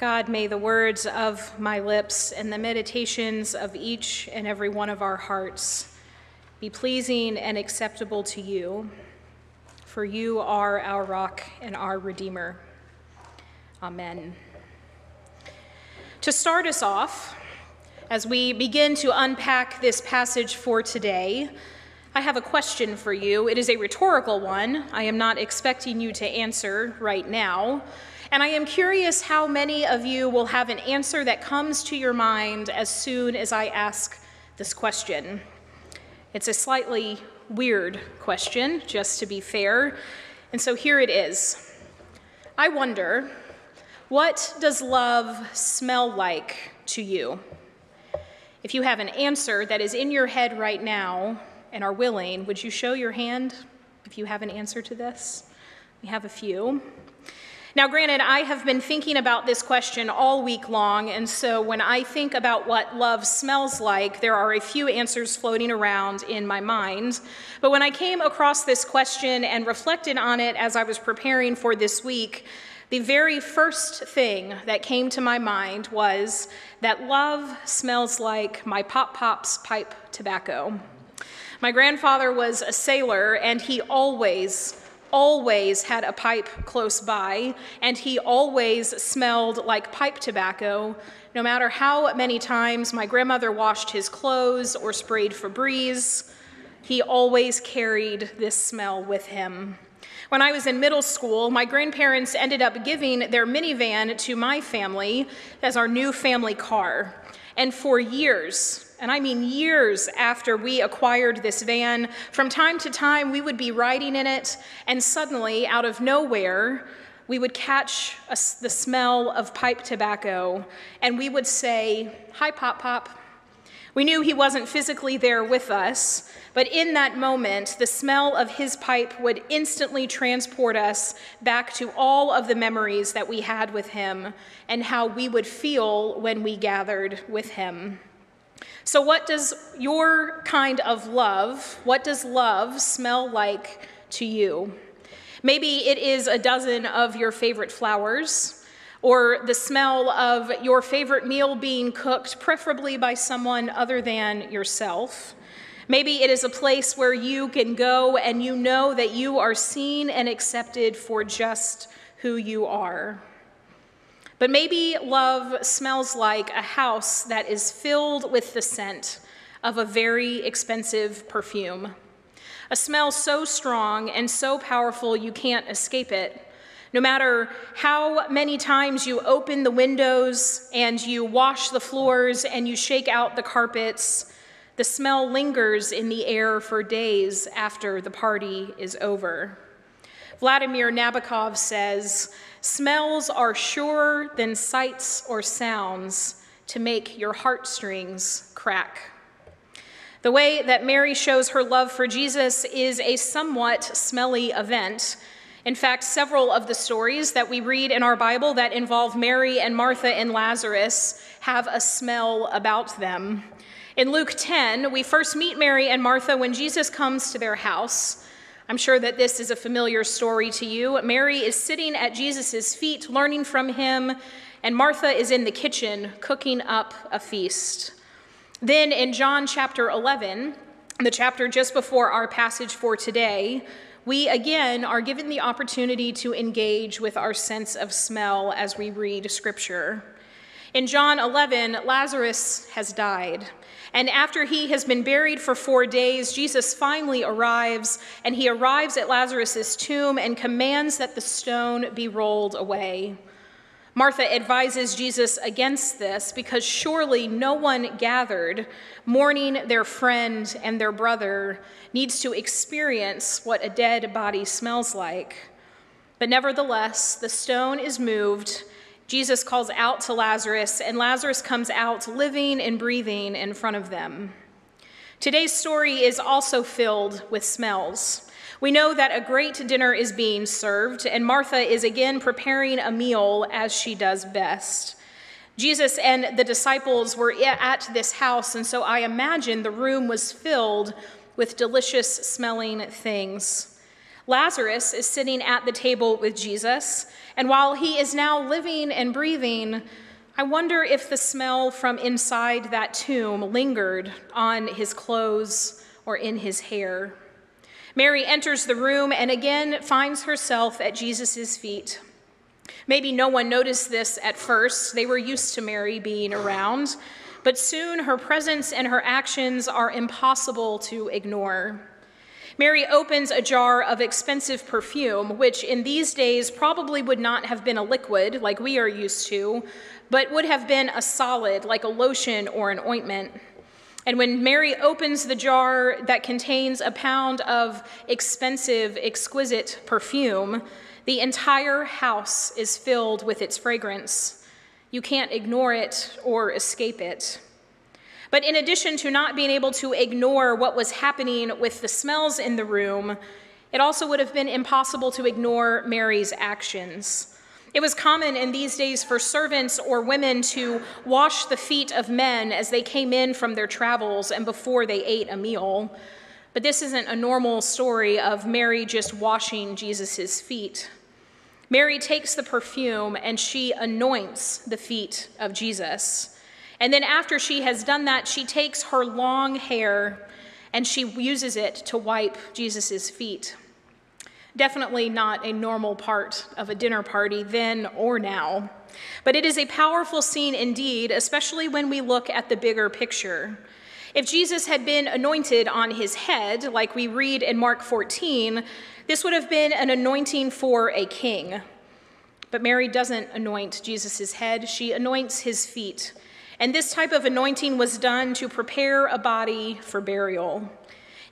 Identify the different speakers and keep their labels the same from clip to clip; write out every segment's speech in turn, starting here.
Speaker 1: God, may the words of my lips and the meditations of each and every one of our hearts be pleasing and acceptable to you, for you are our rock and our Redeemer. Amen. To start us off, as we begin to unpack this passage for today, I have a question for you. It is a rhetorical one. I am not expecting you to answer right now. And I am curious how many of you will have an answer that comes to your mind as soon as I ask this question. It's a slightly weird question, just to be fair. And so here it is. I wonder, what does love smell like to you? If you have an answer that is in your head right now, and are willing, would you show your hand if you have an answer to this? We have a few. Now, granted, I have been thinking about this question all week long, and so when I think about what love smells like, there are a few answers floating around in my mind. But when I came across this question and reflected on it as I was preparing for this week, the very first thing that came to my mind was that love smells like my Pop Pop's pipe tobacco. My grandfather was a sailor, and he always, always had a pipe close by, and he always smelled like pipe tobacco. No matter how many times my grandmother washed his clothes or sprayed Febreze, he always carried this smell with him. When I was in middle school, my grandparents ended up giving their minivan to my family as our new family car. And for years, and I mean years after we acquired this van, from time to time we would be riding in it, and suddenly, out of nowhere, we would catch a, the smell of pipe tobacco, and we would say, Hi, Pop Pop. We knew he wasn't physically there with us, but in that moment, the smell of his pipe would instantly transport us back to all of the memories that we had with him and how we would feel when we gathered with him. So, what does your kind of love, what does love smell like to you? Maybe it is a dozen of your favorite flowers, or the smell of your favorite meal being cooked, preferably by someone other than yourself. Maybe it is a place where you can go and you know that you are seen and accepted for just who you are. But maybe love smells like a house that is filled with the scent of a very expensive perfume. A smell so strong and so powerful you can't escape it. No matter how many times you open the windows and you wash the floors and you shake out the carpets, the smell lingers in the air for days after the party is over. Vladimir Nabokov says, Smells are surer than sights or sounds to make your heartstrings crack. The way that Mary shows her love for Jesus is a somewhat smelly event. In fact, several of the stories that we read in our Bible that involve Mary and Martha and Lazarus have a smell about them. In Luke 10, we first meet Mary and Martha when Jesus comes to their house. I'm sure that this is a familiar story to you. Mary is sitting at Jesus' feet, learning from him, and Martha is in the kitchen cooking up a feast. Then in John chapter 11, the chapter just before our passage for today, we again are given the opportunity to engage with our sense of smell as we read scripture. In John 11, Lazarus has died. And after he has been buried for four days, Jesus finally arrives, and he arrives at Lazarus' tomb and commands that the stone be rolled away. Martha advises Jesus against this because surely no one gathered mourning their friend and their brother needs to experience what a dead body smells like. But nevertheless, the stone is moved Jesus calls out to Lazarus, and Lazarus comes out living and breathing in front of them. Today's story is also filled with smells. We know that a great dinner is being served, and Martha is again preparing a meal as she does best. Jesus and the disciples were at this house, and so I imagine the room was filled with delicious smelling things. Lazarus is sitting at the table with Jesus, and while he is now living and breathing, I wonder if the smell from inside that tomb lingered on his clothes or in his hair. Mary enters the room and again finds herself at Jesus' feet. Maybe no one noticed this at first. They were used to Mary being around, but soon her presence and her actions are impossible to ignore. Mary opens a jar of expensive perfume, which in these days probably would not have been a liquid like we are used to, but would have been a solid like a lotion or an ointment. And when Mary opens the jar that contains a pound of expensive, exquisite perfume, the entire house is filled with its fragrance. You can't ignore it or escape it. But in addition to not being able to ignore what was happening with the smells in the room, it also would have been impossible to ignore Mary's actions. It was common in these days for servants or women to wash the feet of men as they came in from their travels and before they ate a meal. But this isn't a normal story of Mary just washing Jesus' feet. Mary takes the perfume and she anoints the feet of Jesus. And then, after she has done that, she takes her long hair and she uses it to wipe Jesus' feet. Definitely not a normal part of a dinner party then or now. But it is a powerful scene indeed, especially when we look at the bigger picture. If Jesus had been anointed on his head, like we read in Mark 14, this would have been an anointing for a king. But Mary doesn't anoint Jesus' head, she anoints his feet. And this type of anointing was done to prepare a body for burial.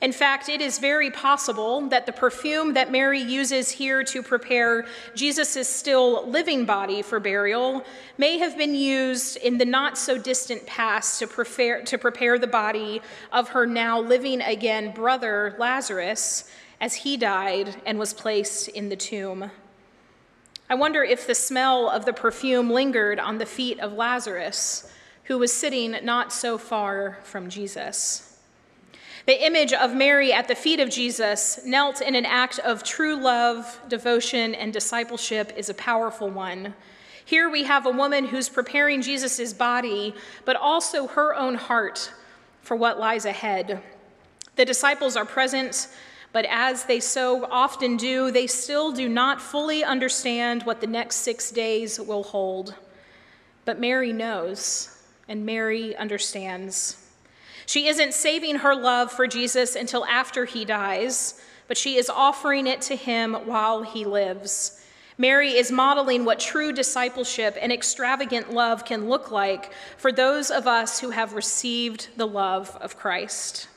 Speaker 1: In fact, it is very possible that the perfume that Mary uses here to prepare Jesus' still living body for burial may have been used in the not so distant past to prepare, to prepare the body of her now living again brother, Lazarus, as he died and was placed in the tomb. I wonder if the smell of the perfume lingered on the feet of Lazarus, who was sitting not so far from Jesus. The image of Mary at the feet of Jesus, knelt in an act of true love, devotion, and discipleship, is a powerful one. Here we have a woman who's preparing Jesus' body, but also her own heart for what lies ahead. The disciples are present, but as they so often do, they still do not fully understand what the next six days will hold. But Mary knows, and Mary understands. She isn't saving her love for Jesus until after he dies, but she is offering it to him while he lives. Mary is modeling what true discipleship and extravagant love can look like for those of us who have received the love of Christ.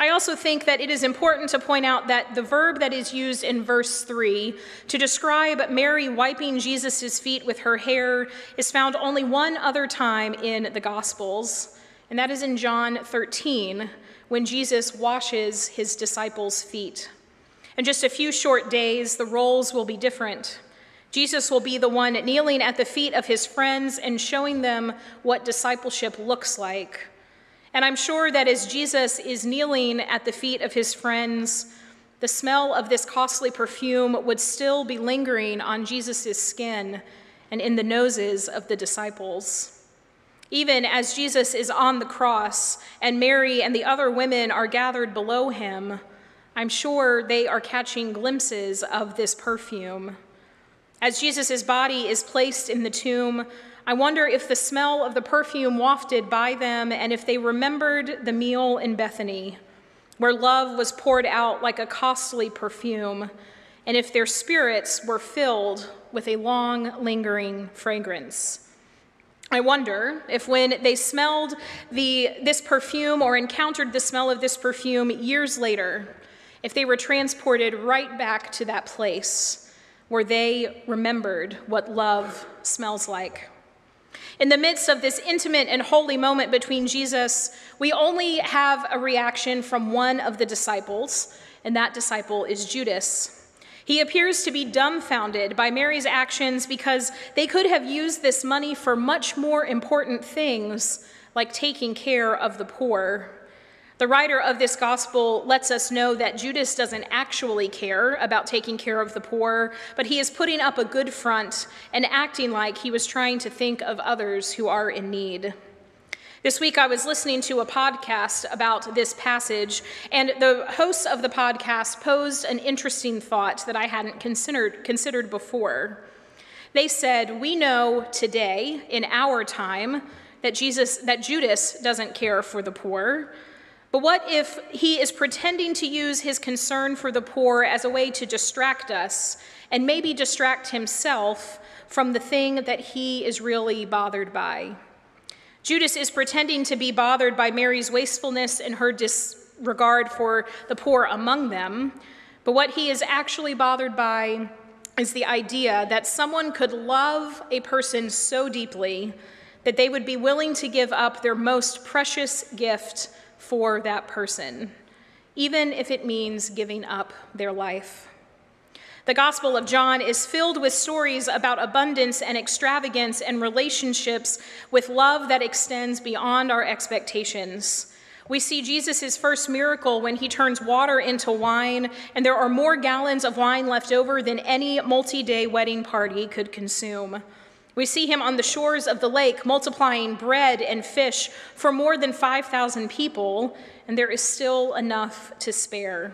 Speaker 1: I also think that it is important to point out that the verb that is used in verse 3 to describe Mary wiping Jesus' feet with her hair is found only one other time in the Gospels and that is in John 13 when Jesus washes his disciples' feet. In just a few short days, the roles will be different. Jesus will be the one kneeling at the feet of his friends and showing them what discipleship looks like. And I'm sure that as Jesus is kneeling at the feet of his friends, the smell of this costly perfume would still be lingering on Jesus' skin and in the noses of the disciples. Even as Jesus is on the cross and Mary and the other women are gathered below him, I'm sure they are catching glimpses of this perfume. As Jesus' body is placed in the tomb, I wonder if the smell of the perfume wafted by them and if they remembered the meal in Bethany, where love was poured out like a costly perfume, and if their spirits were filled with a long, lingering fragrance. I wonder if when they smelled the, this perfume or encountered the smell of this perfume years later, if they were transported right back to that place where they remembered what love smells like. In the midst of this intimate and holy moment between Jesus, we only have a reaction from one of the disciples, and that disciple is Judas. He appears to be dumbfounded by Mary's actions because they could have used this money for much more important things, like taking care of the poor. The writer of this gospel lets us know that Judas doesn't actually care about taking care of the poor, but he is putting up a good front and acting like he was trying to think of others who are in need. This week, I was listening to a podcast about this passage, and the hosts of the podcast posed an interesting thought that I hadn't considered, considered before. They said, We know today, in our time, that, Jesus, that Judas doesn't care for the poor. But what if he is pretending to use his concern for the poor as a way to distract us and maybe distract himself from the thing that he is really bothered by? Judas is pretending to be bothered by Mary's wastefulness and her disregard for the poor among them, but what he is actually bothered by is the idea that someone could love a person so deeply that they would be willing to give up their most precious gift for that person, even if it means giving up their life. The Gospel of John is filled with stories about abundance and extravagance and relationships with love that extends beyond our expectations. We see Jesus' first miracle when he turns water into wine, and there are more gallons of wine left over than any multi day wedding party could consume. We see him on the shores of the lake multiplying bread and fish for more than 5,000 people, and there is still enough to spare.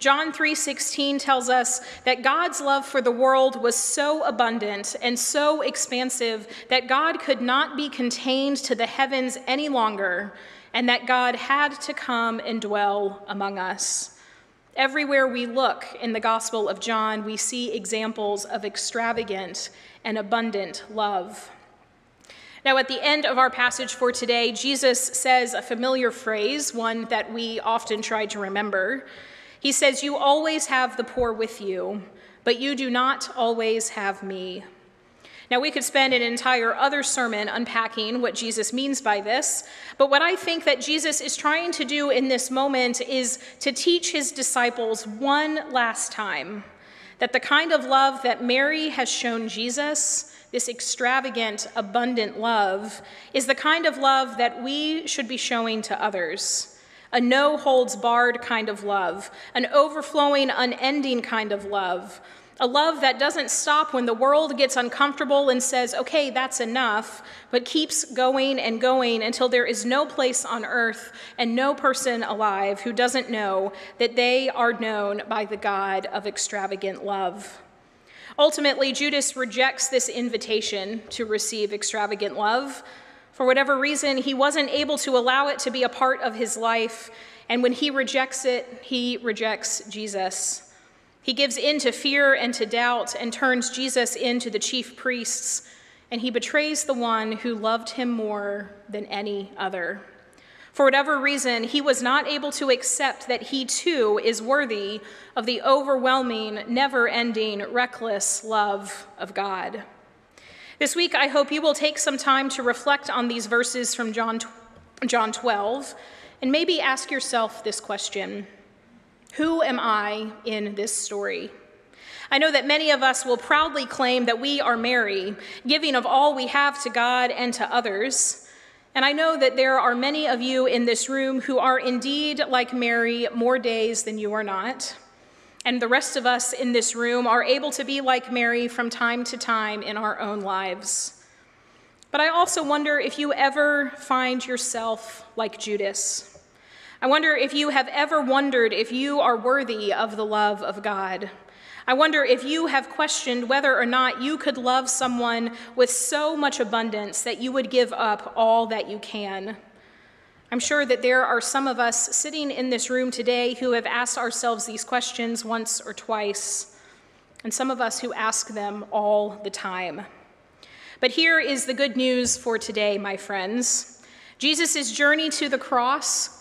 Speaker 1: John 3:16 tells us that God's love for the world was so abundant and so expansive that God could not be contained to the heavens any longer and that God had to come and dwell among us. Everywhere we look in the Gospel of John, we see examples of extravagant and abundant love. Now, at the end of our passage for today, Jesus says a familiar phrase, one that we often try to remember. He says, You always have the poor with you, but you do not always have me. Now, we could spend an entire other sermon unpacking what Jesus means by this, but what I think that Jesus is trying to do in this moment is to teach his disciples one last time that the kind of love that Mary has shown Jesus, this extravagant, abundant love, is the kind of love that we should be showing to others. A no holds barred kind of love, an overflowing, unending kind of love, a love that doesn't stop when the world gets uncomfortable and says, okay, that's enough, but keeps going and going until there is no place on earth and no person alive who doesn't know that they are known by the God of extravagant love. Ultimately, Judas rejects this invitation to receive extravagant love for whatever reason, he wasn't able to allow it to be a part of his life, and when he rejects it, he rejects Jesus. He gives in to fear and to doubt and turns Jesus into the chief priests, and he betrays the one who loved him more than any other. For whatever reason, he was not able to accept that he too is worthy of the overwhelming, never ending, reckless love of God. This week, I hope you will take some time to reflect on these verses from John, John 12 and maybe ask yourself this question Who am I in this story? I know that many of us will proudly claim that we are Mary, giving of all we have to God and to others. And I know that there are many of you in this room who are indeed like Mary more days than you are not and the rest of us in this room are able to be like Mary from time to time in our own lives. But I also wonder if you ever find yourself like Judas. I wonder if you have ever wondered if you are worthy of the love of God. I wonder if you have questioned whether or not you could love someone with so much abundance that you would give up all that you can. I'm sure that there are some of us sitting in this room today who have asked ourselves these questions once or twice, and some of us who ask them all the time. But here is the good news for today, my friends. Jesus' journey to the cross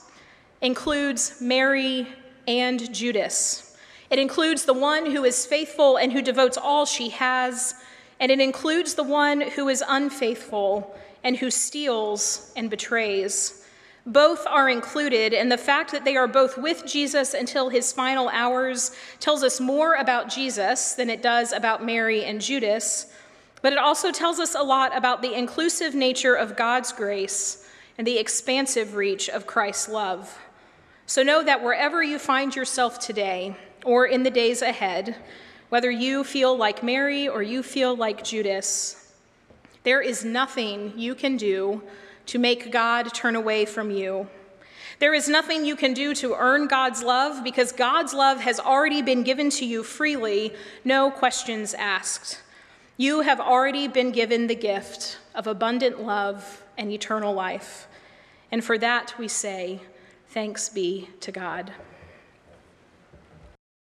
Speaker 1: includes Mary and Judas. It includes the one who is faithful and who devotes all she has, and it includes the one who is unfaithful and who steals and betrays. Both are included, and the fact that they are both with Jesus until his final hours tells us more about Jesus than it does about Mary and Judas, but it also tells us a lot about the inclusive nature of God's grace and the expansive reach of Christ's love. So know that wherever you find yourself today or in the days ahead, whether you feel like Mary or you feel like Judas, there is nothing you can do to make God turn away from you. There is nothing you can do to earn God's love because God's love has already been given to you freely, no questions asked. You have already been given the gift of abundant love and eternal life. And for that we say, thanks be to God.